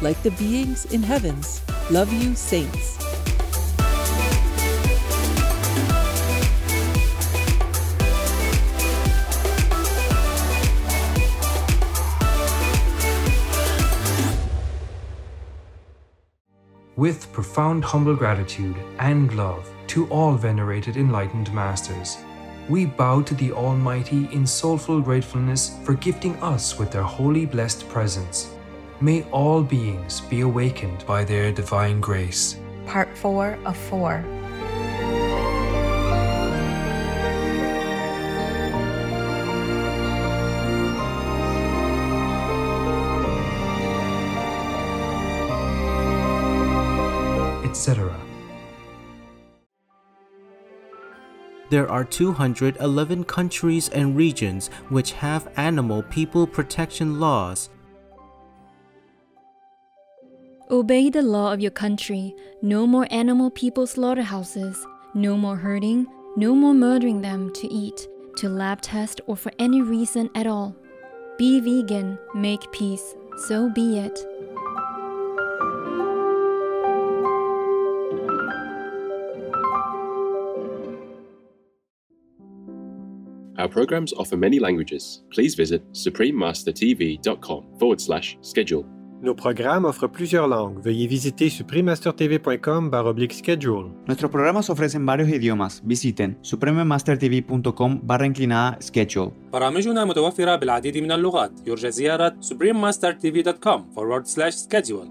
like the beings in heavens. Love you, saints. With profound humble gratitude and love to all venerated enlightened masters, we bow to the Almighty in soulful gratefulness for gifting us with their holy blessed presence. May all beings be awakened by their divine grace. Part 4 of 4. etc. There are 211 countries and regions which have animal people protection laws. Obey the law of your country. No more animal people slaughterhouses. No more hurting. No more murdering them to eat, to lab test, or for any reason at all. Be vegan. Make peace. So be it. Our programs offer many languages. Please visit suprememastertv.com forward slash schedule. Nos programas offrent plusieurs langues. Veuillez visiter suprememastertv.com baroblique schedule. Nuestros programas ofrecen varios idiomas. Visiten suprememastertv.com barra inclinada schedule. برامجنا متوفرة بالعديد من اللغات. يرجى زيارة suprememastertv.com forward slash schedule.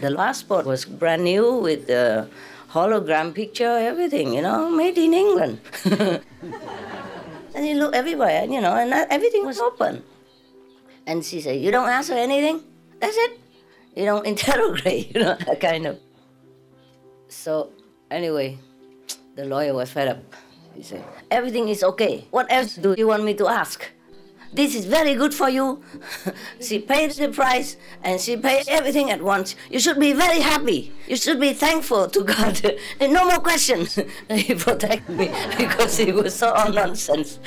The last spot was brand new with the hologram picture, everything, you know, made in England. and you look everywhere, you know, and everything was open. And she said, You don't answer anything? That's it. You don't interrogate, you know, that kind of. So, anyway, the lawyer was fed up. He said, Everything is okay. What else do you want me to ask? This is very good for you. she paid the price and she paid everything at once. You should be very happy. You should be thankful to God. no more questions. he protected me because he was so nonsense.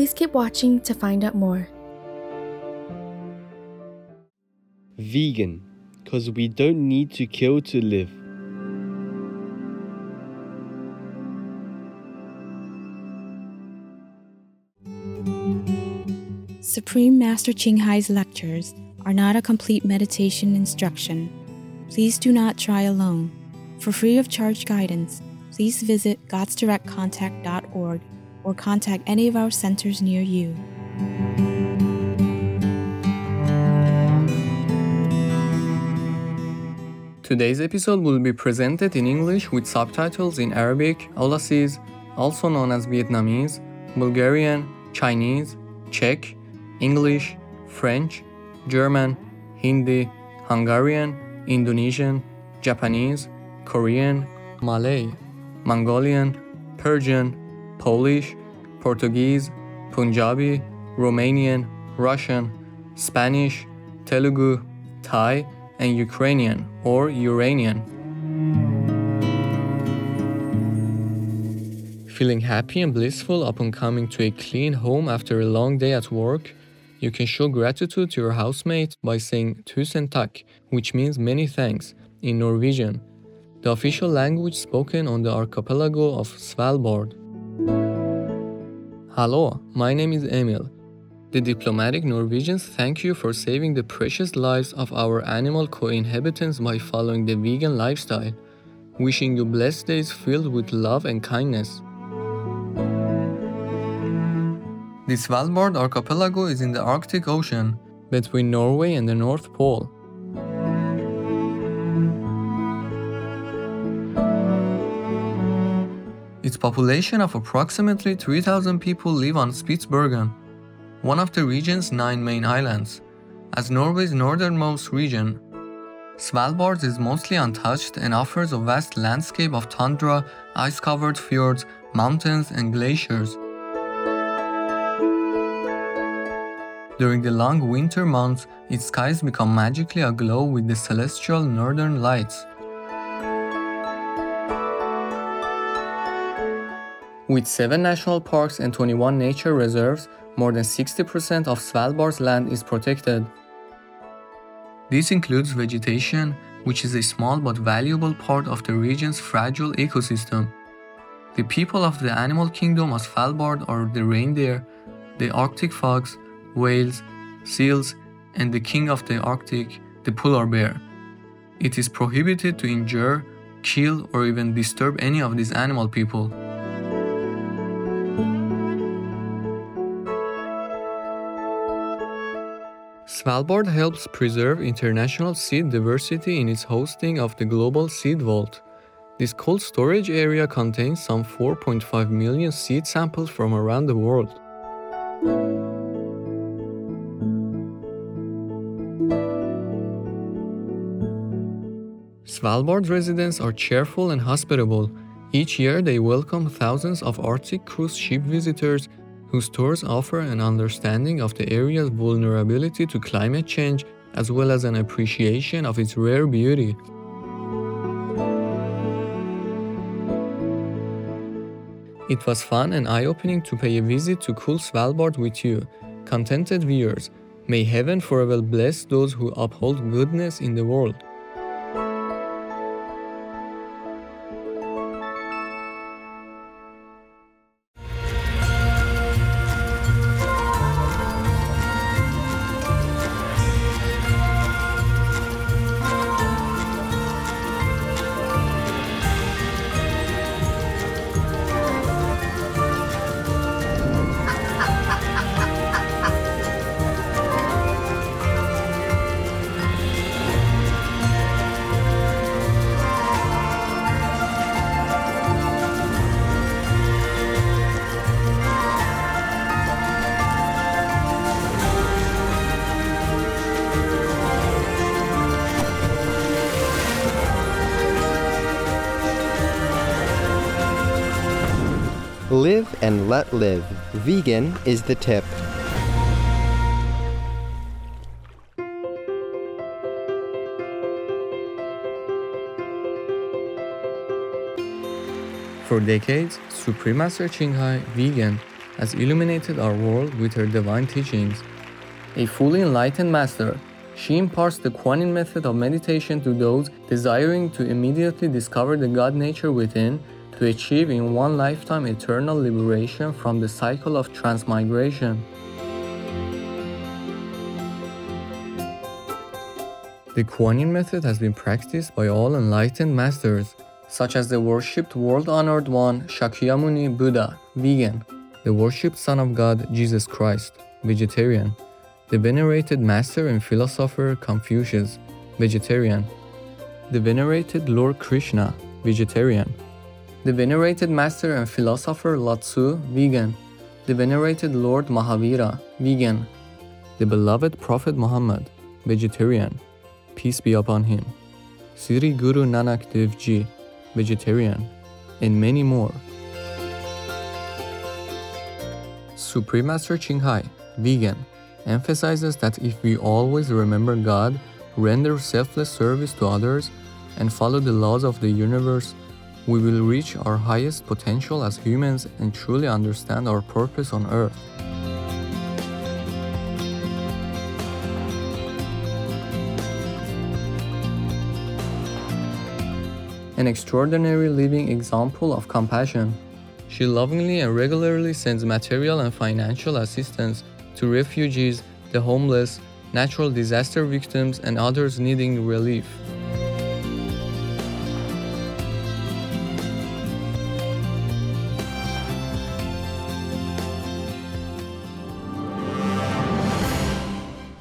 Please keep watching to find out more. Vegan, because we don't need to kill to live. Supreme Master Ching Hai's lectures are not a complete meditation instruction. Please do not try alone. For free of charge guidance, please visit godsdirectcontact.org or contact any of our centers near you. Today's episode will be presented in English with subtitles in Arabic, Aulacese, also known as Vietnamese, Bulgarian, Chinese, Czech, English, French, German, Hindi, Hungarian, Indonesian, Japanese, Korean, Malay, Mongolian, Persian, Polish, Portuguese, Punjabi, Romanian, Russian, Spanish, Telugu, Thai, and Ukrainian or Uranian. Feeling happy and blissful upon coming to a clean home after a long day at work? You can show gratitude to your housemate by saying tusen takk, which means many thanks, in Norwegian, the official language spoken on the archipelago of Svalbard. Hello, my name is Emil. The diplomatic Norwegians thank you for saving the precious lives of our animal co inhabitants by following the vegan lifestyle. Wishing you blessed days filled with love and kindness. The Svalbard archipelago is in the Arctic Ocean, between Norway and the North Pole. Population of approximately 3,000 people live on Spitsbergen, one of the region's nine main islands. As Norway's northernmost region, Svalbard is mostly untouched and offers a vast landscape of tundra, ice covered fjords, mountains, and glaciers. During the long winter months, its skies become magically aglow with the celestial northern lights. With 7 national parks and 21 nature reserves, more than 60% of Svalbard's land is protected. This includes vegetation, which is a small but valuable part of the region's fragile ecosystem. The people of the animal kingdom of Svalbard are the reindeer, the Arctic fox, whales, seals, and the king of the Arctic, the polar bear. It is prohibited to injure, kill, or even disturb any of these animal people. Svalbard helps preserve international seed diversity in its hosting of the Global Seed Vault. This cold storage area contains some 4.5 million seed samples from around the world. Svalbard residents are cheerful and hospitable. Each year, they welcome thousands of Arctic cruise ship visitors whose tours offer an understanding of the area's vulnerability to climate change as well as an appreciation of its rare beauty. It was fun and eye opening to pay a visit to cool Svalbard with you, contented viewers. May heaven forever bless those who uphold goodness in the world. Live and let live. Vegan is the tip. For decades, Supreme Master Ching Hai, vegan, has illuminated our world with her divine teachings. A fully enlightened master, she imparts the Kuan Yin method of meditation to those desiring to immediately discover the God nature within to achieve in one lifetime eternal liberation from the cycle of transmigration. The Kuan Yin method has been practiced by all enlightened masters, such as the worshipped world honored one Shakyamuni Buddha, vegan, the worshipped Son of God Jesus Christ, vegetarian, the venerated master and philosopher Confucius, vegetarian, the venerated Lord Krishna, vegetarian, the venerated master and philosopher Lao-Tzu, vegan, the venerated Lord Mahavira, vegan, the beloved Prophet Muhammad, vegetarian, peace be upon him, Sri Guru Nanak Dev Ji, vegetarian, and many more. Supreme Master Ching Hai, vegan, emphasizes that if we always remember God, render selfless service to others, and follow the laws of the universe, we will reach our highest potential as humans and truly understand our purpose on earth. An extraordinary living example of compassion. She lovingly and regularly sends material and financial assistance to refugees, the homeless, natural disaster victims, and others needing relief.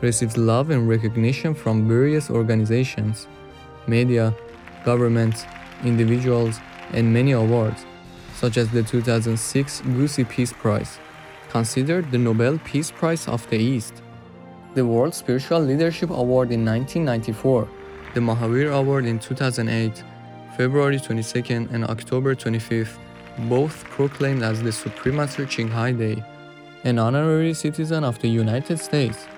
receives love and recognition from various organizations, media, governments, individuals, and many awards, such as the 2006 Gusi Peace Prize, considered the Nobel Peace Prize of the East, the World Spiritual Leadership Award in 1994, the Mahavir Award in 2008, February 22nd and October 25th, both proclaimed as the Supreme Master Ching Hai Day, an honorary citizen of the United States,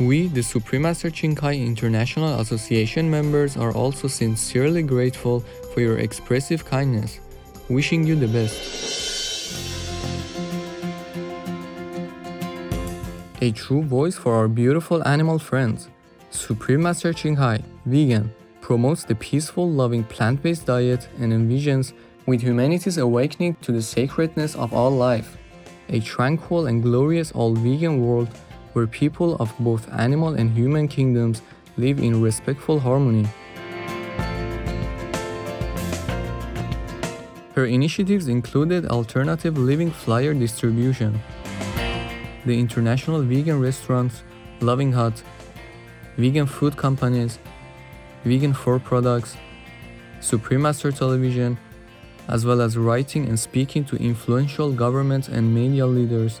We, the Supreme Master Ching International Association members, are also sincerely grateful for your expressive kindness, wishing you the best. A true voice for our beautiful animal friends. Supreme Master Ching vegan, promotes the peaceful, loving plant based diet and envisions with humanity's awakening to the sacredness of all life. A tranquil and glorious all vegan world where people of both animal and human kingdoms live in respectful harmony. Her initiatives included alternative living flyer distribution, the international vegan restaurants Loving Hut, vegan food companies, vegan fur products, Supreme Master Television, as well as writing and speaking to influential government and media leaders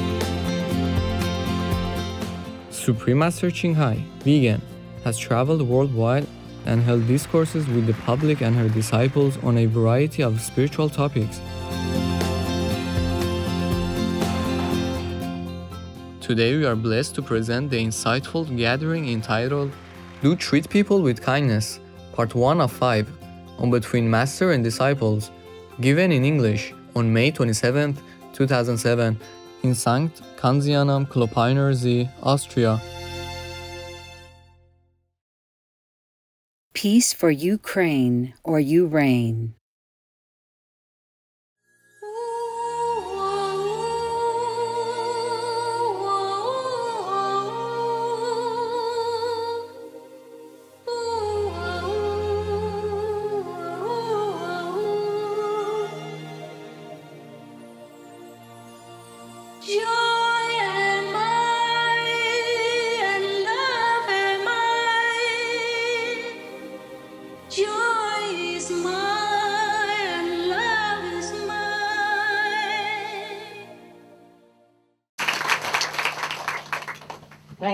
Supreme Master Ching Hai, vegan, has traveled worldwide and held discourses with the public and her disciples on a variety of spiritual topics. Today we are blessed to present the insightful gathering entitled Do Treat People with Kindness, Part 1 of 5, on Between Master and Disciples, given in English on May 27, 2007, in Sankt Kanzian am Klopeiner See, Austria. Peace for Ukraine or Ukraine.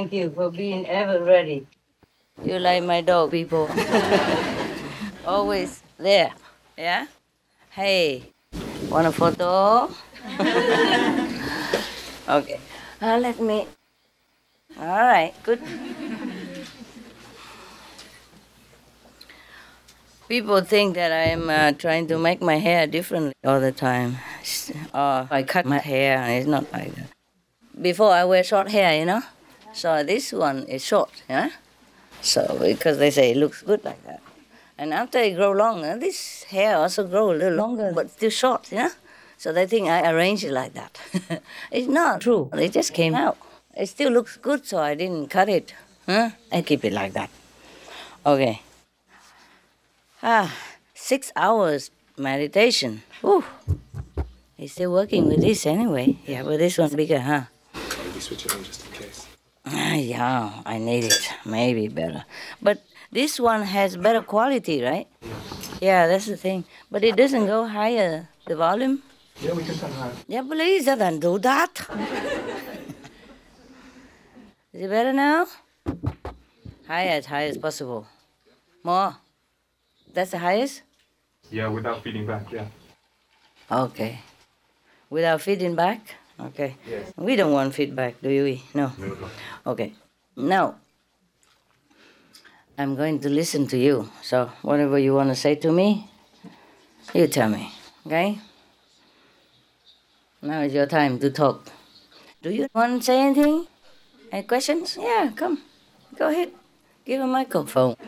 Thank you for being ever ready. You like my dog, people. Always there. Yeah? Hey, want a photo? okay. Uh, let me. All right, good. People think that I'm uh, trying to make my hair differently all the time. Or I cut my hair, and it's not like that. Before I wear short hair, you know? So this one is short, yeah? So because they say it looks good like that. And after it grow longer, this hair also grow a little longer, but still short, yeah? So they think I arrange it like that. it's not true. It just came out. It still looks good, so I didn't cut it. Huh? I keep it like that. Okay. Ah, six hours meditation. Whew. He's still working with this anyway. Yeah, but this one's bigger, huh? Maybe switch it on just in case. Yeah, I need it. Maybe better. But this one has better quality, right? Yeah, that's the thing. But it doesn't go higher, the volume. Yeah, we can turn higher. Yeah, please, then do that. Is it better now? Higher, as high as possible. More. That's the highest? Yeah, without feeding back, yeah. Okay. Without feeding back? Okay. Yes. We don't want feedback, do we? No. Okay. Now, I'm going to listen to you. So, whatever you want to say to me, you tell me. Okay? Now is your time to talk. Do you want to say anything? Any questions? Yeah, come. Go ahead. Give a microphone.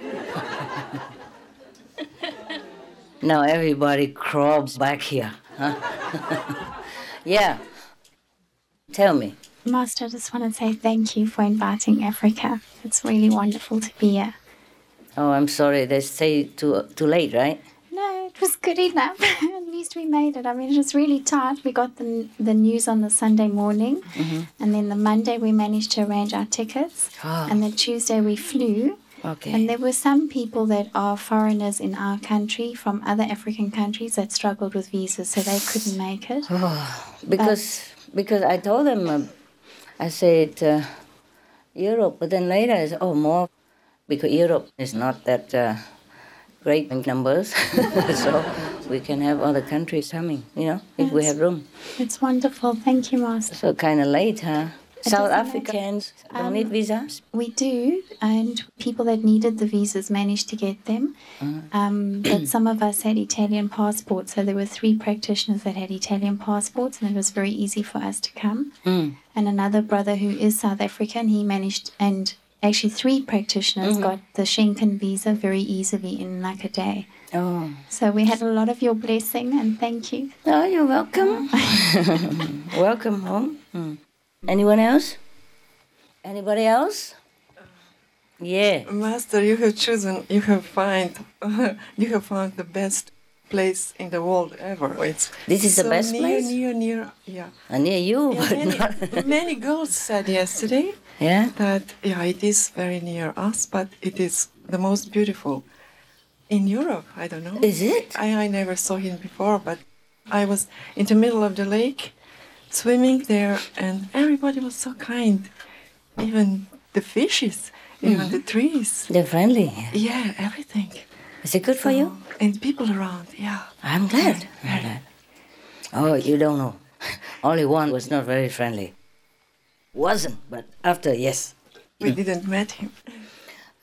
now everybody crawls back here. Huh? yeah. Tell me. Master, I just want to say thank you for inviting Africa. It's really wonderful to be here. Oh, I'm sorry. They say too too late, right? No, it was good enough. At least we made it. I mean, it was really tight. We got the, the news on the Sunday morning, Mhm. and then the Monday we managed to arrange our tickets, Ah. and then Tuesday we flew. Okay. And there were some people that are foreigners in our country from other African countries that struggled with visas, so they couldn't make it. Oh, because because I told them, uh, I said uh, Europe, but then later I said, oh, more because Europe is not that uh, great in numbers, so we can have other countries coming, you know, if we have room. It's wonderful. Thank you, Master. So kind of late, huh? It South doesn't Africans matter. don't Um, need visas. We do, and people that needed the visas managed to get them. Um, but some of us had Italian passports, so there were three practitioners that had Italian passports, and it was very easy for us to come. Mm. And another brother who is South African, he managed, and actually three practitioners Mhm. got the Schengen visa very easily in like a day. Oh. So we had a lot of your blessing, and thank you. Oh, you're welcome. welcome home. Mm. Anyone else? Anybody else? Yeah. Master, you have chosen, you have find, you have found the best place in the world ever. It's This is the best near, place? Near, near, yeah. Uh, near you, Yeah, but many, not. many girls said yesterday Yeah? that yeah, it is very near us, but it is the most beautiful in Europe. I don't know. Is it? I, I never saw him before, but I was in the middle of the lake, swimming there, and everybody was so kind. Even the fishes, even Mhm. the trees. They're friendly. Yeah, everything. Is it good for you? And people around, yeah. I'm glad. I'm glad. Oh, you don't know. Only one was not very friendly. wasn't, but after, yes. We didn't met him.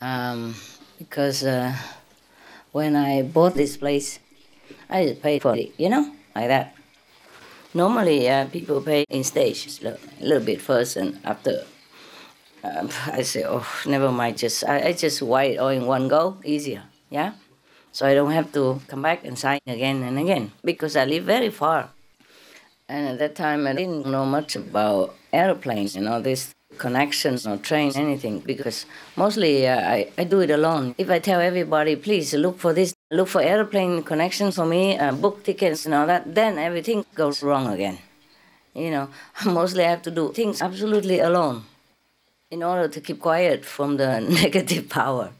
Um, because uh, when I bought this place, I just paid for it, you know, like that. Normally, uh, people pay in stages, a little bit first, and after. Um, I say, oh, never mind. Just I, I just write it all in one go, easier, yeah. So I don't have to come back and sign again and again because I live very far. And at that time, I didn't know much about airplanes, you know, this connections or train, anything, because mostly uh, I, I do it alone. If I tell everybody, please look for this, look for airplane connection for me, uh, book tickets and all that, then everything goes wrong again. You know, mostly I have to do things absolutely alone in order to keep quiet from the negative power.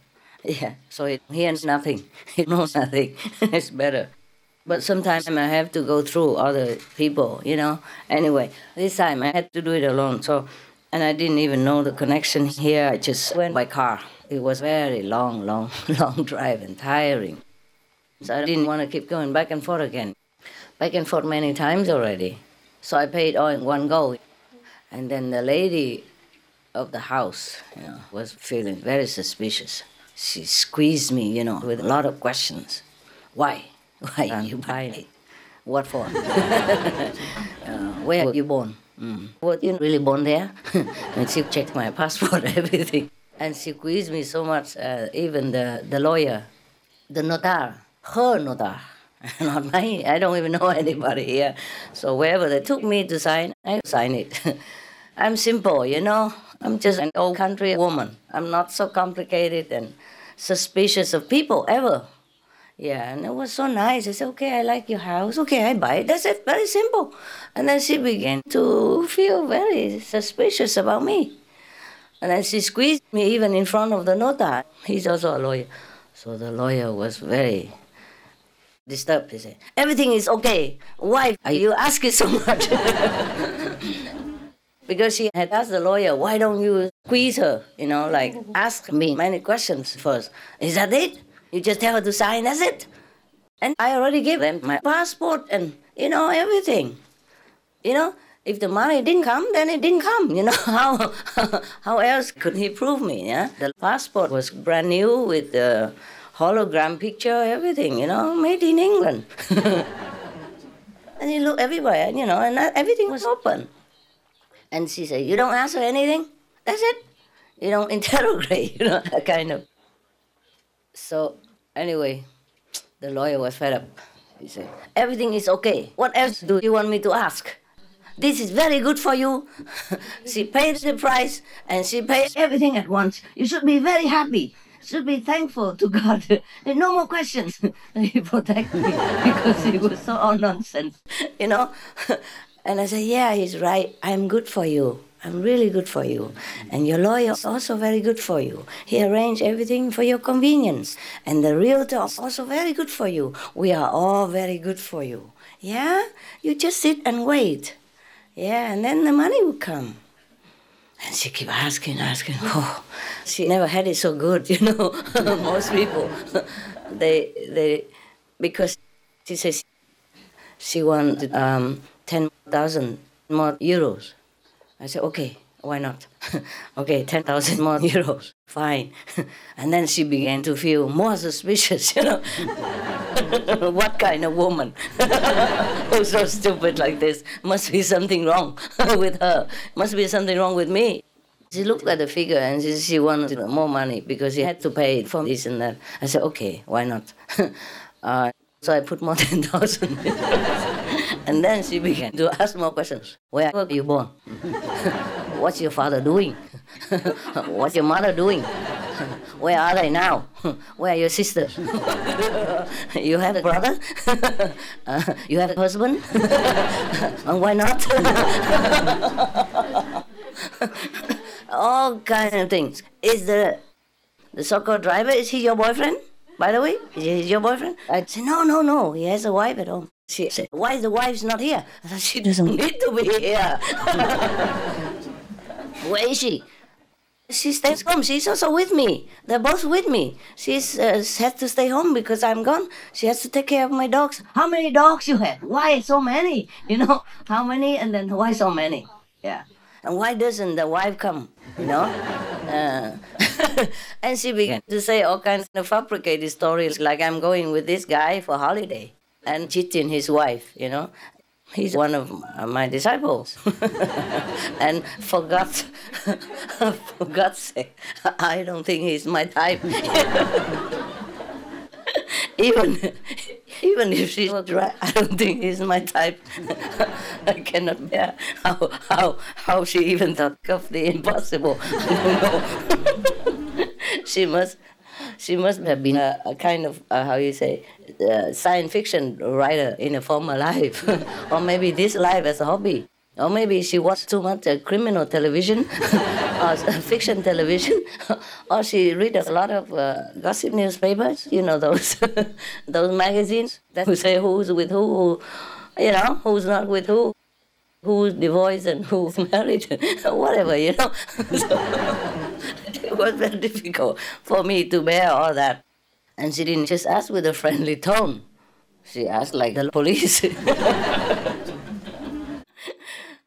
Yeah, so it hears nothing, it knows nothing. it's better. But sometimes I have to go through other people, you know. Anyway, this time I had to do it alone. So, and I didn't even know the connection here. I just went by car. It was very long, long, long drive and tiring. So I didn't want to keep going back and forth again. Back and forth many times already. So I paid all in one go. And then the lady of the house, you know, was feeling very suspicious. She squeezed me, you know, with a lot of questions. Why? Why are you buying it? What for? uh, where were you born? Mm. Were you really born there? and she checked my passport, everything. And she squeezed me so much, uh, even the, the lawyer, the notar, her notar, not mine. I don't even know anybody here. So wherever they took me to sign, I sign it. I'm simple, you know. I'm just an old country woman. I'm not so complicated and suspicious of people ever. Yeah, and it was so nice. I said, okay, I like your house. Okay, I buy it. That's it. Very simple. And then she began to feel very suspicious about me. And then she squeezed me even in front of the notary. He's also a lawyer. So the lawyer was very disturbed. He said, everything is okay. Why are you asking so much? because she had asked the lawyer, why don't you squeeze her? You know, like ask me many questions first. Is that it? You just tell her to sign, that's it. And I already gave them my passport and, you know, everything. You know, if the money didn't come, then it didn't come. You know, how, how else could he prove me? Yeah? The passport was brand new with the hologram picture, everything, you know, made in England. and you look everywhere, you know, and everything was open. And she said, You don't answer anything? That's it. You don't interrogate, you know, that kind of. So, anyway, the lawyer was fed up. He said, Everything is okay. What else do you want me to ask? This is very good for you. she paid the price and she paid everything at once. You should be very happy. Should be thankful to God. no more questions. he protected me because he was so all nonsense, you know. And I said, Yeah, he's right. I'm good for you. I'm really good for you. And your lawyer is also very good for you. He arranged everything for your convenience. And the realtor is also very good for you. We are all very good for you. Yeah? You just sit and wait. Yeah, and then the money will come. And she keep asking, asking. Oh, she never had it so good, you know. Most people, they, they, because she says she wanted um, 10,000 more euros. I said, okay, why not? okay, 10,000 more euros, fine. and then she began to feel more suspicious, you know. what kind of woman who's so stupid like this? Must be something wrong with her. Must be something wrong with me. She looked at the figure and she, she wanted more money because she had to pay for this and that. I said, okay, why not? uh, so I put more than 10,000 And then she began to ask more questions. Where were you born? What's your father doing? What's your mother doing? Where are they now? Where are your sisters? you have a brother? Uh, you have a husband? and why not? All kinds of things. Is the the soccer driver? Is he your boyfriend? By the way, is he your boyfriend? I said, no, no, no. He has a wife at home. She said, why is the wife's not here? I said, she doesn't need to be here. Where is she? She stays home. She's also with me. They're both with me. She's uh, has to stay home because I'm gone. She has to take care of my dogs. How many dogs you have? Why so many? You know, how many? And then why so many? Yeah. And why doesn't the wife come? You know? Uh, and she began to say all kinds of fabricated stories, like I'm going with this guy for holiday and cheating his wife, you know. He's one of my disciples. and for God's, for God's sake, I don't think he's my type. even, even if she was right, I don't think he's my type. I cannot bear how, how, how she even thought of the impossible. she must she must have been a, a kind of uh, how you say uh, science fiction writer in a former life, or maybe this life as a hobby. Or maybe she watched too much uh, criminal television, or fiction television, or she read a lot of uh, gossip newspapers. You know those those magazines that say who's with who, who, you know, who's not with who, who's divorced and who's married, whatever. You know. so, it was very difficult for me to bear all that. And she didn't just ask with a friendly tone. She asked like the police.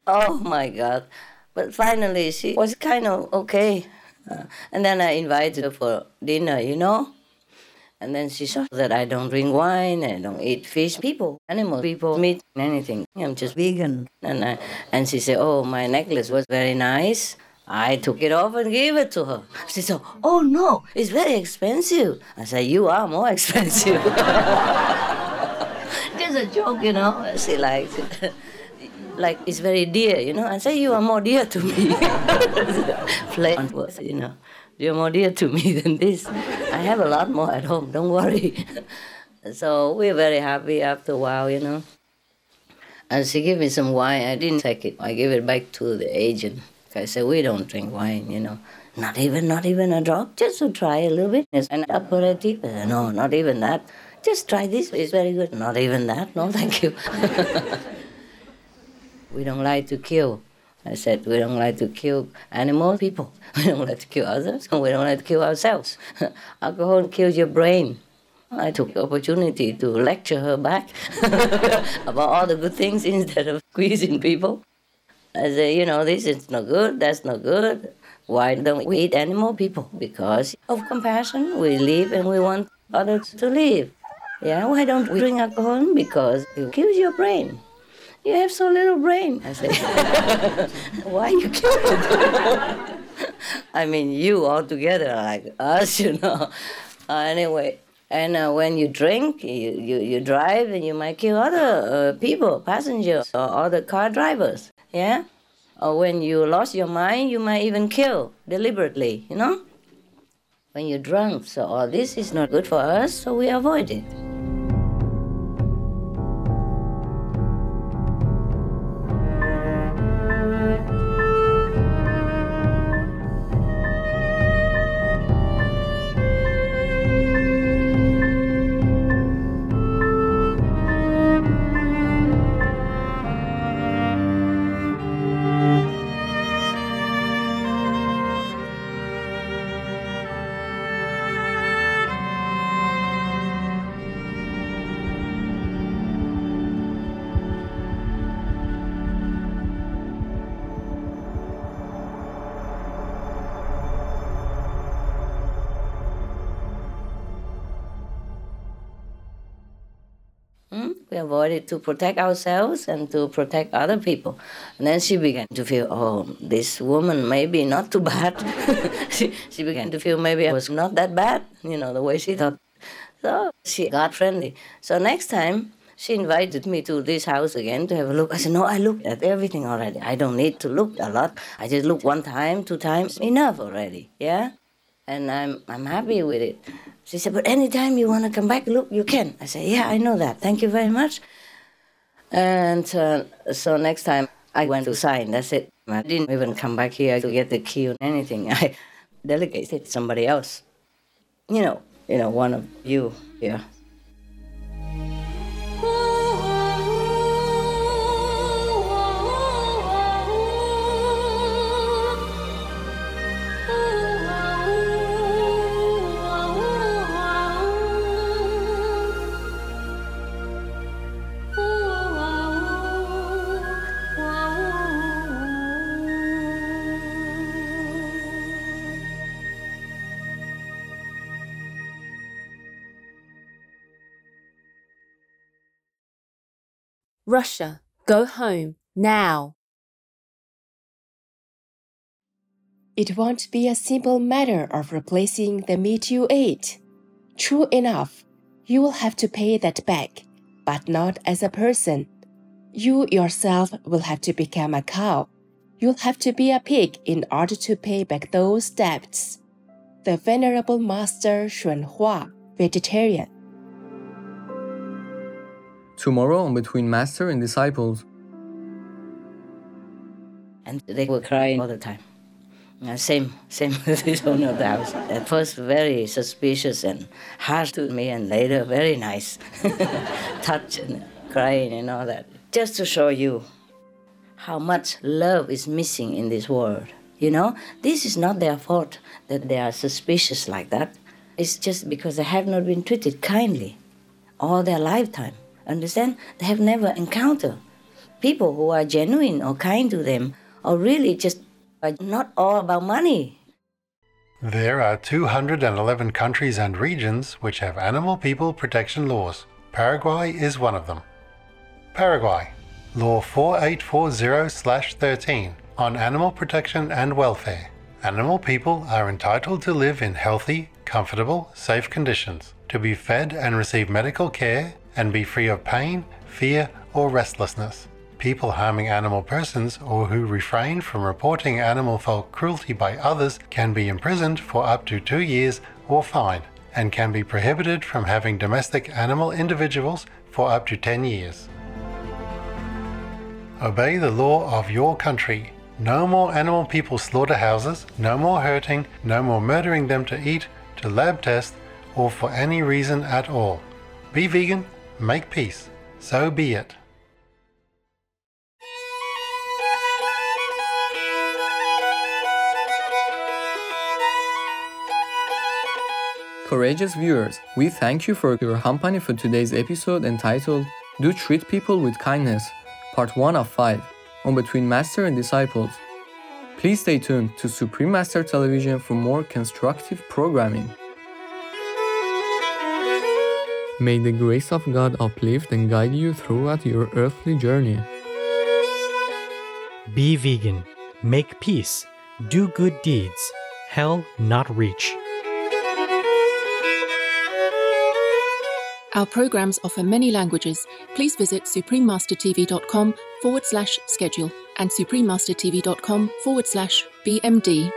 oh my God. But finally, she was kind of okay. Uh, and then I invited her for dinner, you know? And then she saw that I don't drink wine, I don't eat fish. People, animal people, meat, anything. I'm just vegan. And, I, and she said, Oh, my necklace was very nice. I took it off and gave it to her. She said, Oh no, it's very expensive. I said, You are more expensive. Just a joke, you know. She likes it. like it's very dear, you know. I say you are more dear to me. Play on words, you know. You're more dear to me than this. I have a lot more at home, don't worry. so we're very happy after a while, you know. And she gave me some wine. I didn't take it. I gave it back to the agent. I said, we don't drink wine, you know. Not even, not even a drop, just to try a little bit. An aperitif. Uh, no, not even that. Just try this, it's very good. Not even that, no, thank you. we don't like to kill. I said, we don't like to kill animal people. We don't like to kill others. We don't like to kill ourselves. Alcohol kills your brain. I took the opportunity to lecture her back about all the good things instead of squeezing people. I say, you know, this is not good, that's not good. Why don't we eat animal people? Because of compassion, we live and we want others to live. Yeah, why don't we drink alcohol? Because it kills your brain. You have so little brain. I say, why you kill it? I mean, you all together, like us, you know. Uh, anyway, and uh, when you drink, you, you, you drive, and you might kill other uh, people, passengers, or other car drivers yeah? Or when you lost your mind, you might even kill deliberately, you know? When you're drunk, so all this is not good for us, so we avoid it. To protect ourselves and to protect other people. And then she began to feel, oh, this woman maybe not too bad. she, she began to feel maybe I was not that bad, you know, the way she thought. So she got friendly. So next time, she invited me to this house again to have a look. I said, no, I looked at everything already. I don't need to look a lot. I just look one time, two times, enough already, yeah? And I'm, I'm happy with it. She said, but anytime you want to come back, look, you can. I said, yeah, I know that. Thank you very much. And uh, so next time I went to sign, that's it. I didn't even come back here to get the key or anything. I delegated somebody else. You know, you know, one of you here. Russia, go home, now. It won't be a simple matter of replacing the meat you ate. True enough, you will have to pay that back, but not as a person. You yourself will have to become a cow. You'll have to be a pig in order to pay back those debts. The Venerable Master Xuan Hua, vegetarian. Tomorrow on Between Master and Disciples. And they were crying all the time. Uh, same, same with the owner of the house. At first, very suspicious and harsh to me, and later, very nice. Touch and crying and all that. Just to show you how much love is missing in this world. You know, this is not their fault that they are suspicious like that. It's just because they have not been treated kindly all their lifetime. Understand? They have never encountered people who are genuine or kind to them, or really just are not all about money. There are 211 countries and regions which have animal people protection laws. Paraguay is one of them. Paraguay, Law 4840-13 on animal protection and welfare. Animal people are entitled to live in healthy, comfortable, safe conditions, to be fed and receive medical care, and be free of pain, fear, or restlessness. People harming animal persons or who refrain from reporting animal fault cruelty by others can be imprisoned for up to two years or fined, and can be prohibited from having domestic animal individuals for up to 10 years. Obey the law of your country. No more animal people slaughterhouses, no more hurting, no more murdering them to eat, to lab test, or for any reason at all. Be vegan, make peace. So be it. Courageous viewers, we thank you for your company for today's episode entitled Do Treat People with Kindness, Part 1 of 5, on Between Master and Disciples. Please stay tuned to Supreme Master Television for more constructive programming. May the grace of God uplift and guide you throughout your earthly journey. Be vegan, make peace, do good deeds, hell not reach. Our programs offer many languages. Please visit suprememastertv.com forward slash schedule and suprememastertv.com forward slash BMD.